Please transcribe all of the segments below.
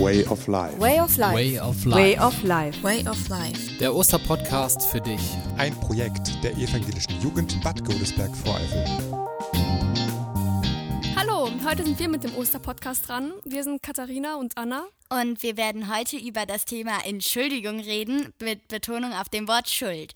Way of Life. Way of Life. Way of Life. Way of Life. Way of Life. Der Osterpodcast für dich. Ein Projekt der evangelischen Jugend Bad Godesberg-Voreifel. Hallo, heute sind wir mit dem Osterpodcast dran. Wir sind Katharina und Anna. Und wir werden heute über das Thema Entschuldigung reden, mit Betonung auf dem Wort Schuld.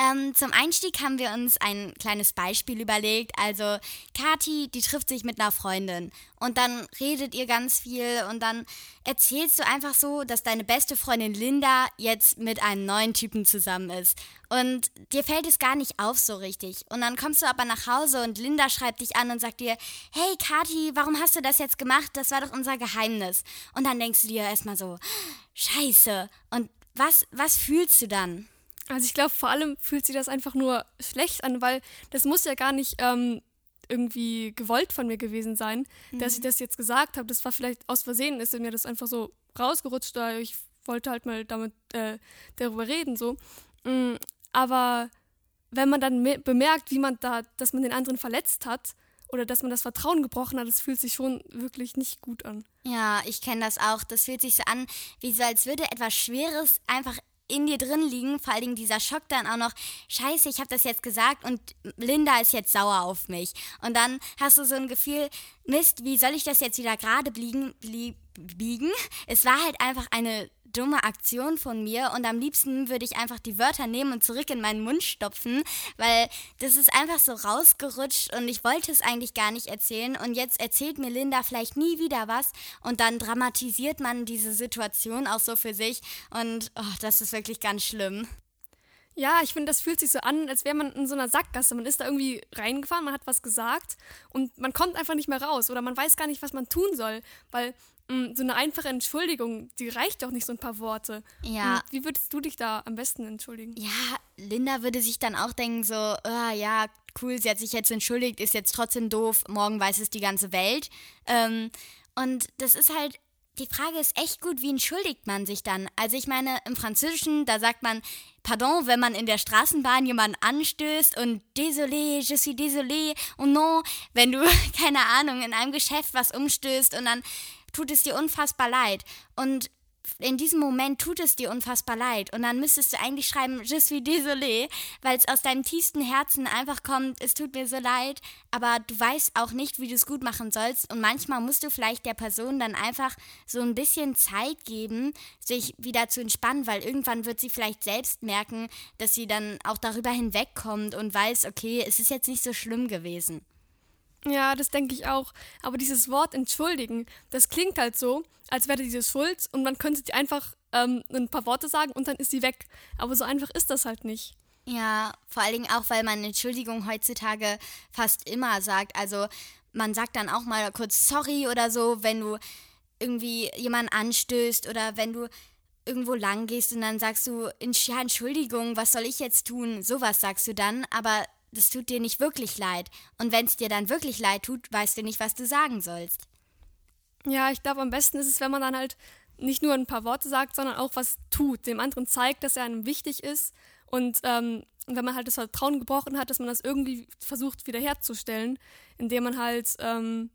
Ähm, zum Einstieg haben wir uns ein kleines Beispiel überlegt. Also, Kati, die trifft sich mit einer Freundin und dann redet ihr ganz viel und dann erzählst du einfach so, dass deine beste Freundin Linda jetzt mit einem neuen Typen zusammen ist. Und dir fällt es gar nicht auf so richtig. Und dann kommst du aber nach Hause und Linda schreibt dich an und sagt dir, hey Kati, warum hast du das jetzt gemacht? Das war doch unser Geheimnis. Und dann denkst du dir erstmal so, scheiße. Und was, was fühlst du dann? Also ich glaube, vor allem fühlt sich das einfach nur schlecht an, weil das muss ja gar nicht ähm, irgendwie gewollt von mir gewesen sein, mhm. dass ich das jetzt gesagt habe. Das war vielleicht aus Versehen, ist mir das einfach so rausgerutscht, da ich wollte halt mal damit äh, darüber reden so. Mhm, aber wenn man dann bemerkt, wie man da, dass man den anderen verletzt hat, oder dass man das Vertrauen gebrochen hat, das fühlt sich schon wirklich nicht gut an. Ja, ich kenne das auch. Das fühlt sich so an, wie so, als würde etwas Schweres einfach in dir drin liegen, vor allem dieser Schock dann auch noch, scheiße, ich habe das jetzt gesagt und Linda ist jetzt sauer auf mich. Und dann hast du so ein Gefühl, Mist, wie soll ich das jetzt wieder gerade biegen? biegen? Es war halt einfach eine dumme Aktion von mir und am liebsten würde ich einfach die Wörter nehmen und zurück in meinen Mund stopfen, weil das ist einfach so rausgerutscht und ich wollte es eigentlich gar nicht erzählen und jetzt erzählt mir Linda vielleicht nie wieder was und dann dramatisiert man diese Situation auch so für sich und oh, das ist wirklich ganz schlimm. Ja, ich finde, das fühlt sich so an, als wäre man in so einer Sackgasse. Man ist da irgendwie reingefahren, man hat was gesagt und man kommt einfach nicht mehr raus oder man weiß gar nicht, was man tun soll, weil so eine einfache Entschuldigung, die reicht doch nicht, so ein paar Worte. Ja. Mm, wie würdest du dich da am besten entschuldigen? Ja, Linda würde sich dann auch denken, so, oh, ja, cool, sie hat sich jetzt entschuldigt, ist jetzt trotzdem doof, morgen weiß es die ganze Welt. Ähm, und das ist halt, die Frage ist echt gut, wie entschuldigt man sich dann? Also ich meine, im Französischen, da sagt man, pardon, wenn man in der Straßenbahn jemanden anstößt und désolé, je suis désolé und non, wenn du, keine Ahnung, in einem Geschäft was umstößt und dann tut es dir unfassbar leid. Und in diesem Moment tut es dir unfassbar leid. Und dann müsstest du eigentlich schreiben, je suis désolé, weil es aus deinem tiefsten Herzen einfach kommt, es tut mir so leid, aber du weißt auch nicht, wie du es gut machen sollst. Und manchmal musst du vielleicht der Person dann einfach so ein bisschen Zeit geben, sich wieder zu entspannen, weil irgendwann wird sie vielleicht selbst merken, dass sie dann auch darüber hinwegkommt und weiß, okay, es ist jetzt nicht so schlimm gewesen. Ja, das denke ich auch. Aber dieses Wort entschuldigen, das klingt halt so, als wäre diese Schuld und man könnte die einfach ähm, ein paar Worte sagen und dann ist sie weg. Aber so einfach ist das halt nicht. Ja, vor allen Dingen auch, weil man Entschuldigung heutzutage fast immer sagt. Also man sagt dann auch mal kurz sorry oder so, wenn du irgendwie jemanden anstößt oder wenn du irgendwo lang gehst und dann sagst du, ja, Entschuldigung, was soll ich jetzt tun? Sowas sagst du dann, aber das tut dir nicht wirklich leid. Und wenn es dir dann wirklich leid tut, weißt du nicht, was du sagen sollst. Ja, ich glaube, am besten ist es, wenn man dann halt nicht nur ein paar Worte sagt, sondern auch was tut, dem anderen zeigt, dass er einem wichtig ist. Und ähm, wenn man halt das Vertrauen gebrochen hat, dass man das irgendwie versucht wiederherzustellen, indem man halt, ähm,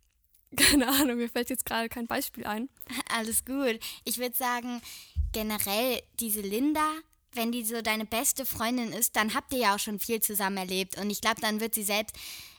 keine Ahnung, mir fällt jetzt gerade kein Beispiel ein. Alles gut. Ich würde sagen, generell diese Linda wenn die so deine beste Freundin ist, dann habt ihr ja auch schon viel zusammen erlebt. Und ich glaube, dann wird sie selbst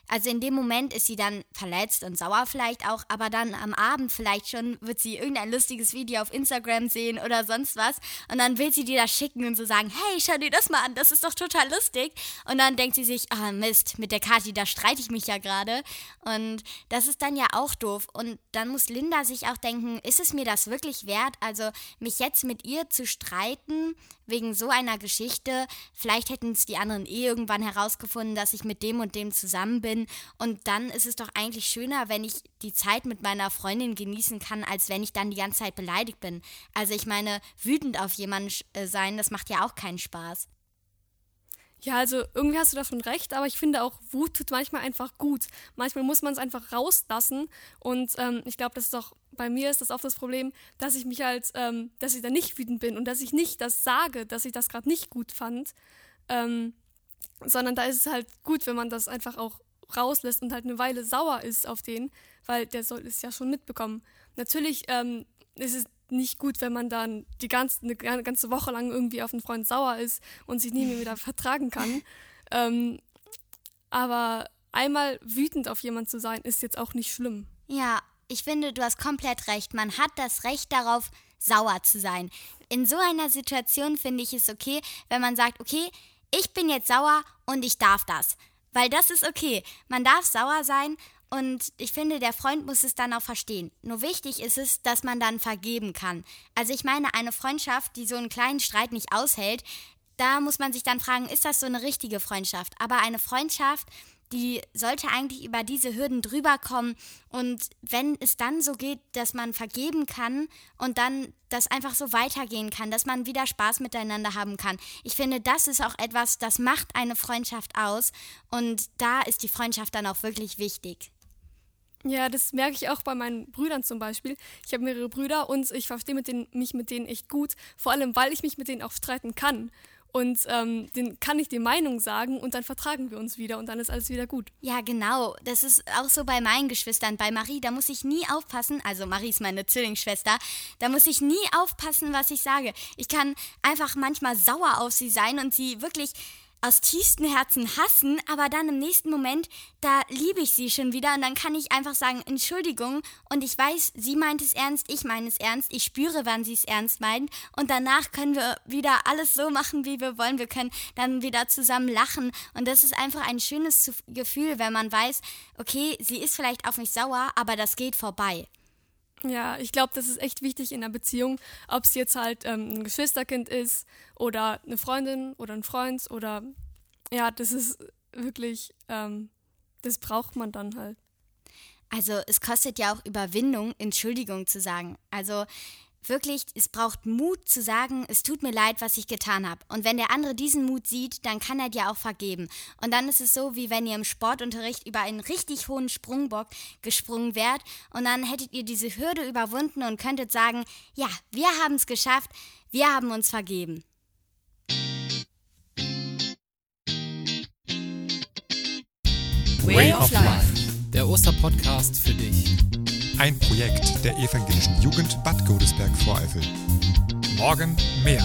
also in dem Moment ist sie dann verletzt und sauer vielleicht auch, aber dann am Abend vielleicht schon wird sie irgendein lustiges Video auf Instagram sehen oder sonst was und dann will sie dir das schicken und so sagen, hey, schau dir das mal an, das ist doch total lustig. Und dann denkt sie sich, ah oh, Mist, mit der Kati, da streite ich mich ja gerade. Und das ist dann ja auch doof. Und dann muss Linda sich auch denken, ist es mir das wirklich wert? Also mich jetzt mit ihr zu streiten wegen so einer Geschichte, vielleicht hätten es die anderen eh irgendwann herausgefunden, dass ich mit dem und dem zusammen bin bin. Und dann ist es doch eigentlich schöner, wenn ich die Zeit mit meiner Freundin genießen kann, als wenn ich dann die ganze Zeit beleidigt bin. Also ich meine, wütend auf jemanden äh, sein, das macht ja auch keinen Spaß. Ja, also irgendwie hast du davon recht, aber ich finde auch, Wut tut manchmal einfach gut. Manchmal muss man es einfach rauslassen und ähm, ich glaube, das ist doch, bei mir ist das oft das Problem, dass ich mich halt, ähm, dass ich da nicht wütend bin und dass ich nicht das sage, dass ich das gerade nicht gut fand, ähm, sondern da ist es halt gut, wenn man das einfach auch rauslässt und halt eine Weile sauer ist auf den, weil der soll es ja schon mitbekommen. Natürlich ähm, ist es nicht gut, wenn man dann die ganze, eine ganze Woche lang irgendwie auf einen Freund sauer ist und sich nie mehr wieder vertragen kann. Ähm, aber einmal wütend auf jemanden zu sein, ist jetzt auch nicht schlimm. Ja, ich finde, du hast komplett recht. Man hat das Recht darauf, sauer zu sein. In so einer Situation finde ich es okay, wenn man sagt, okay, ich bin jetzt sauer und ich darf das. Weil das ist okay. Man darf sauer sein und ich finde, der Freund muss es dann auch verstehen. Nur wichtig ist es, dass man dann vergeben kann. Also ich meine, eine Freundschaft, die so einen kleinen Streit nicht aushält, da muss man sich dann fragen, ist das so eine richtige Freundschaft? Aber eine Freundschaft, die sollte eigentlich über diese Hürden drüber kommen. Und wenn es dann so geht, dass man vergeben kann und dann das einfach so weitergehen kann, dass man wieder Spaß miteinander haben kann. Ich finde, das ist auch etwas, das macht eine Freundschaft aus. Und da ist die Freundschaft dann auch wirklich wichtig. Ja, das merke ich auch bei meinen Brüdern zum Beispiel. Ich habe mehrere Brüder und ich verstehe mit denen, mich mit denen echt gut, vor allem weil ich mich mit denen auch streiten kann. Und ähm, den kann ich die Meinung sagen und dann vertragen wir uns wieder und dann ist alles wieder gut. Ja, genau. Das ist auch so bei meinen Geschwistern. Bei Marie, da muss ich nie aufpassen. Also Marie ist meine Zwillingsschwester. Da muss ich nie aufpassen, was ich sage. Ich kann einfach manchmal sauer auf sie sein und sie wirklich aus tiefstem Herzen hassen, aber dann im nächsten Moment, da liebe ich sie schon wieder und dann kann ich einfach sagen, Entschuldigung. Und ich weiß, sie meint es ernst, ich meine es ernst, ich spüre, wann sie es ernst meint. Und danach können wir wieder alles so machen, wie wir wollen, wir können dann wieder zusammen lachen. Und das ist einfach ein schönes Gefühl, wenn man weiß, okay, sie ist vielleicht auf mich sauer, aber das geht vorbei. Ja, ich glaube, das ist echt wichtig in einer Beziehung, ob es jetzt halt ähm, ein Geschwisterkind ist oder eine Freundin oder ein Freund oder ja, das ist wirklich, ähm, das braucht man dann halt. Also es kostet ja auch Überwindung, Entschuldigung zu sagen. Also wirklich, es braucht Mut zu sagen, es tut mir leid, was ich getan habe. Und wenn der andere diesen Mut sieht, dann kann er dir auch vergeben. Und dann ist es so, wie wenn ihr im Sportunterricht über einen richtig hohen Sprungbock gesprungen wärt und dann hättet ihr diese Hürde überwunden und könntet sagen, ja, wir haben es geschafft, wir haben uns vergeben. Way of Life, der Osterpodcast für dich. Ein Projekt der evangelischen Jugend Bad Godesberg-Voreifel. Morgen mehr.